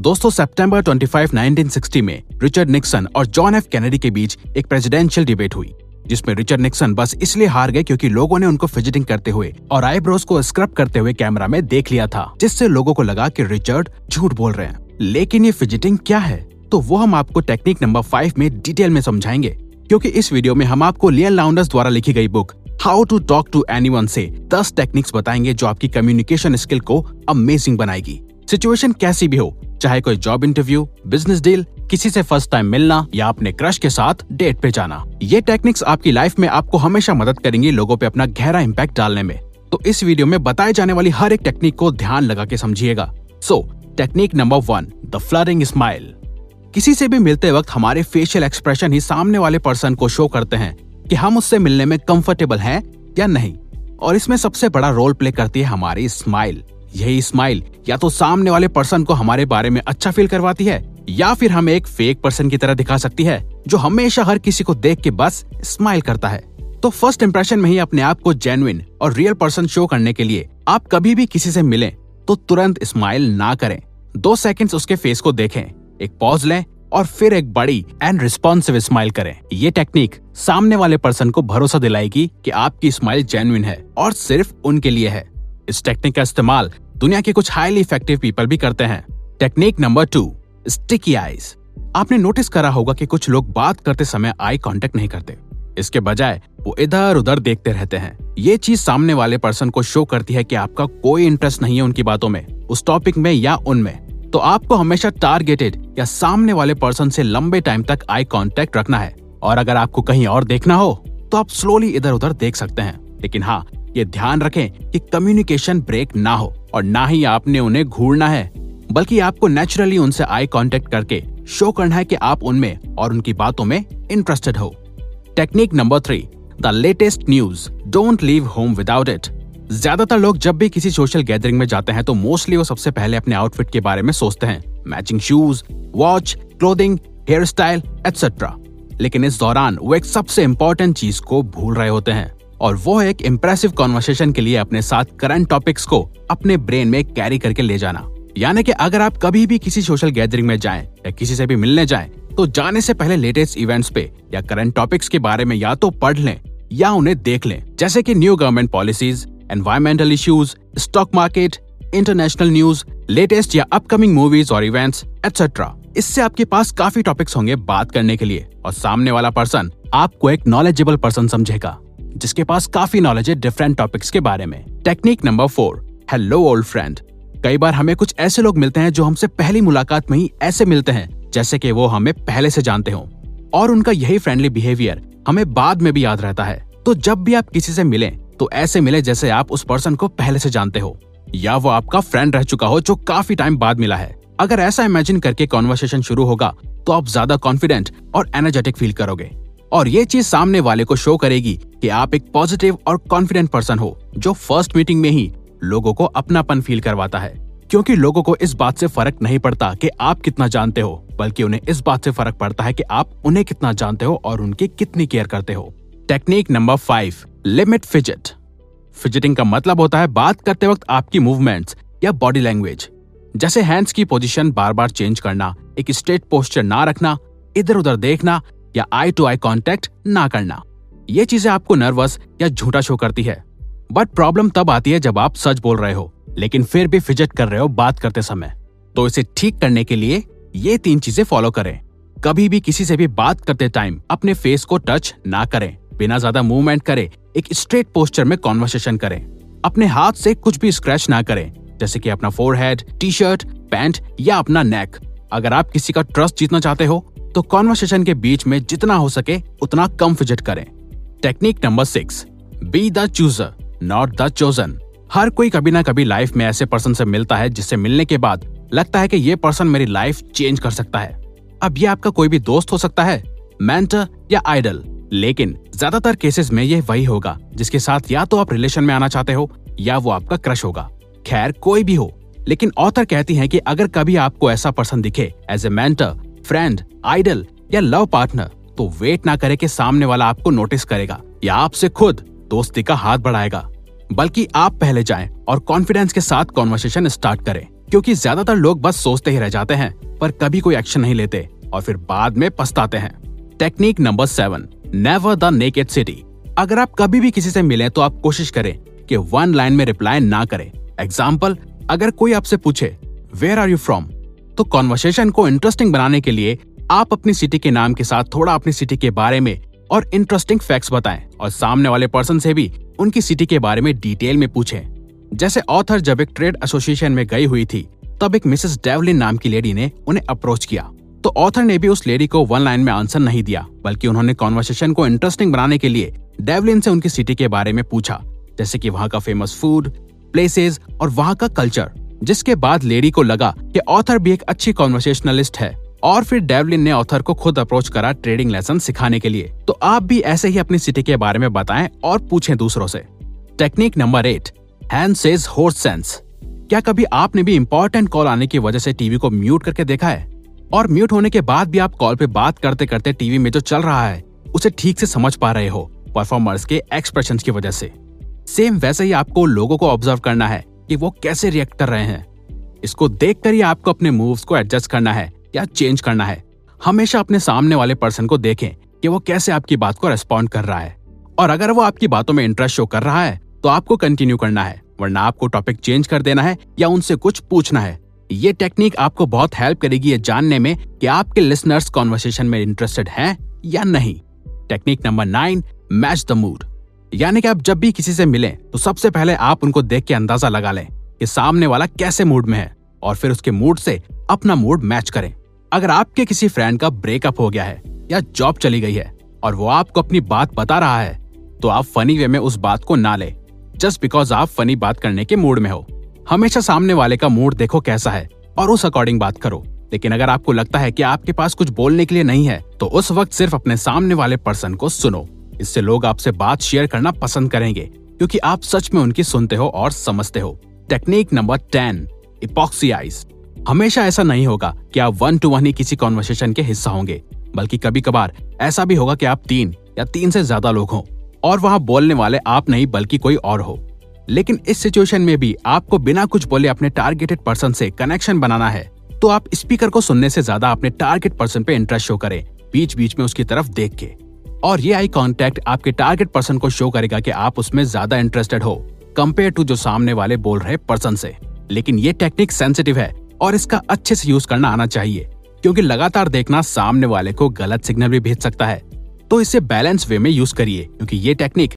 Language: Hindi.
दोस्तों सितंबर 25, 1960 में रिचर्ड निक्सन और जॉन एफ़ कैनेडी के बीच एक प्रेसिडेंशियल डिबेट हुई जिसमें रिचर्ड निक्सन बस इसलिए हार गए क्योंकि लोगों ने उनको फिजिटिंग करते हुए और आईब्रोज को स्क्रब करते हुए कैमरा में देख लिया था जिससे लोगों को लगा कि रिचर्ड झूठ बोल रहे हैं। लेकिन ये फिजिटिंग क्या है? तो वो हम आपको टेक्निक नंबर फाइव में डिटेल में समझाएँगे क्योंकि इस वीडियो में हम आपको लियन लाउंडर्स द्वारा लिखी गई book how to talk to anyone से दस टेक्निक्स बताएँगे जो आपकी कम्युनिकेशन स्किल को अमेजिंग बनाएगी। सिचुएशन कैसी भी हो चाहे कोई जॉब इंटरव्यू बिज़नेस डील किसी से फ़र्स्ट टाइम मिलना या अपने क्रश के साथ डेट पे जाना। ये टेक्निक्स आपकी लाइफ में आपको हमेशा मदद करेंगी लोगों पे अपना गहरा इम्पैक्ट डालने में। तो इस वीडियो में बताए जाने वाली हर एक टेक्निक को ध्यान लगा के समझिएगा। So technique number one the flooding smile किसी से भी मिलते वक्त हमारे फेशियल एक्सप्रेशन ही सामने वाले पर्सन को शो करते हैं कि हम उससे मिलने में कंफर्टेबल हैं या नहीं। और इसमें सबसे बड़ा रोल प्ले करती है हमारी स्माइल यही स्माइल या तो सामने वाले पर्सन को हमारे बारे में अच्छा फील करवाती है, या फिर हमें एक फेक पर्सन की तरह दिखा सकती है, जो हमेशा हर किसी को देख के बस स्माइल करता है। तो फ़र्स्ट इंप्रेशन में ही अपने आप को जेन्युइन और रियल पर्सन शो करने के लिए आप कभी भी किसी से मिलें तो तुरंत स्माइल ना करें। दो सेकंड्स उसके फेस को देखें, एक पॉज लें और फिर एक बड़ी एंड रिस्पॉन्सिव स्माइल करें। ये टेक्निक सामने वाले पर्सन को भरोसा दिलाएगी कि आपकी स्माइल जेन्युइन है और सिर्फ़ उनके लिए है। इस टेक्निक का इस्तेमाल दुनिया के कुछ हाईली इफ़ेक्टिव पीपल भी करते हैं। Technique number two sticky eyes आपने नोटिस करा होगा कि कुछ लोग बात करते समय आई कांटेक्ट नहीं करते। इसके बजाय वो इधर उधर देखते रहते हैं। ये चीज़ सामने वाले पर्सन को शो करती है कि आपका कोई इंटरेस्ट नहीं है उनकी बातों में, उस टॉपिक में या उनमें। तो आपको हमेशा टारगेटेड या सामने वाले पर्सन से लंबे टाइम तक आई कांटेक्ट रखना है। और अगर आपको कहीं और देखना हो तो आप स्लोली इधर उधर देख सकते हैं। लेकिन हाँ ये ध्यान रखें कि कम्युनिकेशन ब्रेक ना हो और ना ही आपने उन्हें घूरना है, बल्कि आपको नेचुरली उनसे आई कांटेक्ट करके शो करना है कि आप उनमें और उनकी बातों में इंटरेस्टेड हो। Technique number three the latest news don't leave home without it ज़्यादातर लोग जब भी किसी सोशल गैदरिंग में जाते हैं तो मोस्टली वो सबसे पहले अपने आउटफिट के बारे में सोचते हैं। Matching shoes watch clothing hairstyle etcetera लेकिन इस दौरान वो एक सबसे इम्पोर्टेंट चीज़ को भूल रहे होते हैं। और वो एक इम्प्रेसिव कॉन्वर्सेशन के लिए अपने साथ करंट टॉपिक्स को अपने ब्रेन में कैरी करके ले जाना। यानी कि अगर आप कभी भी किसी सोशल गैदरिंग में जाएँ या किसी से भी मिलने जाएँ तो जाने से पहले लेटेस्ट इवेंट्स पे या करंट टॉपिक्स के बारे में या तो पढ़ लें या उन्हें देख लें। जैसे कि new government policies environmental issues stock market international news latest या अपकमिंग मूवीज़ और इवेंट्स एक्सेट्रा इससे आपके पास काफ़ी टॉपिक्स होंगे बात करने के लिए और सामने वाला पर्सन आपको एक नॉलेजेबल पर्सन समझेगा। जिसके पास काफ़ी नॉलेज है डिफरेंट टॉपिक्स के बारे में। Technique number four hello old friend कई बार हमें कुछ ऐसे लोग मिलते हैं जो हमसे पहली मुलाकात में ही ऐसे मिलते हैं, जैसे कि वो हमें पहले से जानते हो। और उनका यही फ्रेंडली बिहेवियर हमें बाद में भी याद रहता है। तो जब भी आप किसी से मिलें तो ऐसे मिले जैसे आप उस पर्सन को पहले से जानते हो। या वो आपका फ्रेंड रह चुका हो जो काफ़ी टाइम बाद मिला है। अगर ऐसा इमेजिन करके कॉन्वर्सेशन शुरू होगा तो आप ज़्यादा कॉन्फिडेंट और एनर्जेटिक फील करोगे। और ये चीज़ सामने वाले को शो करेगी कि आप एक पॉजिटिव और कॉन्फिडेंट पर्सन हो, जो फ़र्स्ट मीटिंग में ही लोगों को अपनापन फील करवाता है। क्योंकि लोगों को इस बात से फ़र्क नहीं पड़ता कि आप कितना जानते हो, बल्कि उन्हें इस बात से फ़र्क पड़ता है कि आप उन्हें कितना जानते हो और उनकी कितनी केयर करते हो। Technique number five limit fidget fidgeting का मतलब होता है बात करते वक्त आपकी मूवमेंट्स या बॉडी लैंग्वेज जैसे हैंड्स की पोजीशन बार बार चेंज करना, एक स्ट्रेट पोस्टर ना रखना इधर उधर देखना या आई टू आई कांटेक्ट ना करना। ये चीज़ें आपको नर्वस या झूठा शो करती है। बट प्रॉब्लम तब आती है जब आप सच बोल रहे हो, लेकिन फिर भी फिजट कर रहे हो बात करते समय। तो इसे ठीक करने के लिए ये तीन चीज़ें फॉलो करें। कभी भी किसी से भी बात करते टाइम अपने फेस को टच ना करें। बिना ज़्यादा मूवमेंट करें, एक स्ट्रेट पोस्टर में कॉन्वर्सेशन करें। अपने हाथ से कुछ भी स्क्रैच ना करें, जैसे कि अपना फोरहेड टी शर्ट पैंट या अपना नेक अगर आप किसी का ट्रस्ट जीतना चाहते हो तो कॉन्वर्सेशन के बीच में जितना हो सके उतना कम फिजट करें। Technique number six be the chooser not the chosen हर कोई कभी ना कभी लाइफ में ऐसे पर्सन से मिलता है, जिससे मिलने के बाद लगता है कि ये पर्सन मेरी लाइफ चेंज कर सकता है। अब ये आपका कोई भी दोस्त हो सकता है मेंटर या आइडल लेकिन ज़्यादातर केसेस में ये वही होगा, जिसके साथ या तो आप रिलेशन में आना चाहते हो, या वो आपका क्रश होगा। खैर, कोई भी हो लेकिन ऑथर कहती हैं कि अगर कभी आपको ऐसा पर्सन दिखे as a mentor friend idol या लव पार्टनर तो वेट ना करे कि सामने वाला आपको नोटिस करेगा, या आपसे खुद दोस्ती का हाथ बढ़ाएगा। बल्कि आप पहले जाएँ और कॉन्फिडेंस के साथ कॉन्वर्सेशन स्टार्ट करें, क्योंकि ज़्यादातर लोग बस सोचते ही रह जाते हैं, पर कभी कोई एक्शन नहीं लेते और फिर बाद में पछताते हैं। Technique number seven never the naked city अगर आप कभी भी किसी से मिले तो आप कोशिश करें कि वन लाइन में रिप्लाई ना करें। एग्ज़ाम्पल अगर कोई आपसे पूछे वेयर आर यू फ्रॉम तो कॉन्वर्सेशन को इंटरेस्टिंग बनाने के लिए आप अपनी सिटी के नाम के साथ थोड़ा अपनी सिटी के बारे में और इंटरेस्टिंग फैक्ट्स बताएँ। और सामने वाले पर्सन से भी उनकी सिटी के बारे में डिटेल में पूछें। जैसे ऑथर जब एक ट्रेड एसोसिएशन में गई हुई थी, तब एक मिसेस डेवलिन नाम की लेडी ने उन्हें अप्रोच किया। तो ऑथर ने भी उस लेडी को वन लाइन में आंसर नहीं दिया, बल्कि उन्होंने कॉन्वर्सेशन को इंटरेस्टिंग बनाने के लिए डेवलिन से उनकी सिटी के बारे में पूछा। जैसे कि वहाँ का फ़ेमस फ़ूड प्लेसेस और वहाँ का कल्चर जिसके बाद लेडी को लगा कि ऑथर भी एक अच्छी कॉन्वर्सेशनलिस्ट है और फिर डेवलिन ने ऑथर को खुद अप्रोच करा ट्रेडिंग लेसन सिखाने के लिए। तो आप भी ऐसे ही अपनी सिटी के बारे में बताएँ और पूछें दूसरों से। Technique number eight hand says horse sense क्या कभी आपने भी इंपॉर्टेंट कॉल आने की वजह से टीवी को म्यूट करके देखा है? और म्यूट होने के बाद भी आप कॉल पे बात करते करते टीवी में जो चल रहा है, उसे ठीक से समझ पा रहे हो परफॉर्मर्स के एक्सप्रेशन की वजह से। सेम वैसे ही आपको लोगों को ऑब्ज़र्व करना है कि वो कैसे रिएक्ट कर रहे हैं। इसको देखकर ही आपको अपने मूव्स को एडजस्ट करना है या चेंज करना है। हमेशा अपने सामने वाले पर्सन को देखें कि वो कैसे आपकी बात को रेस्पॉन्ड कर रहा है। और अगर वो आपकी बातों में इंटरेस्ट शो कर रहा है तो आपको कंटिन्यू करना है, वरना आपको टॉपिक चेंज कर देना है या उनसे कुछ पूछना है। ये टेक्निक आपको बहुत हेल्प करेगी ये जानने में कि आपके लिसनर्स कॉन्वर्सेशन में इंटरेस्टेड हैं या नहीं। Technique number nine match the mood यानी कि आप जब भी किसी से मिलें तो सबसे पहले आप उनको देख के अंदाज़ा लगा लें कि सामने वाला कैसे मूड में है और फिर उसके मूड से अपना मूड मैच करें। अगर आपके किसी फ्रेंड का ब्रेकअप हो गया है या जॉब चली गई है और वो आपको अपनी बात बता रहा है तो आप फनी वे में उस बात को ना ले। जस्ट बिकॉज़ आप फनी बात करने के मूड में हो। हमेशा सामने वाले का मूड देखो कैसा है और उस अकॉर्डिंग बात करो। लेकिन अगर आपको लगता है कि आपके पास कुछ बोलने के लिए नहीं है तो उस वक्त सिर्फ़ अपने सामने वाले पर्सन को सुनो। इससे लोग आपसे बात शेयर करना पसंद करेंगे, क्योंकि आप सच में उनकी सुनते हो और समझते हो। Technique number ten epoxy eyes हमेशा ऐसा नहीं होगा कि आप वन टू वन ही किसी कॉन्वर्सेशन के हिस्सा होंगे, बल्कि कभी कभार ऐसा भी होगा कि आप तीन या तीन से ज़्यादा लोग हों, और वहाँ बोलने वाले आप नहीं, बल्कि कोई और हो। लेकिन इस सिचुएशन में भी आपको बिना कुछ बोले अपने टारगेटेड पर्सन से कनेक्शन बनाना है तो आप स्पीकर को सुनने से ज़्यादा अपने टारगेट पर्सन पे इंटरेस्ट शो करें बीच बीच में उसकी तरफ़ देख के। और ये आई कॉन्टेक्ट आपके टारगेट पर्सन को शो करेगा कि आप उसमें ज़्यादा इंटरेस्टेड हो कंपेयर टू जो सामने वाले बोल रहे पर्सन से। लेकिन ये टेक्निक सेंसिटिव है और इसका अच्छे से यूज़ करना आना चाहिए, क्योंकि लगातार देखना सामने वाले को गलत सिग्नल भी भेज सकता है। तो इसे बैलेंस वे में यूज़ करिए, क्योंकि ये टेक्निक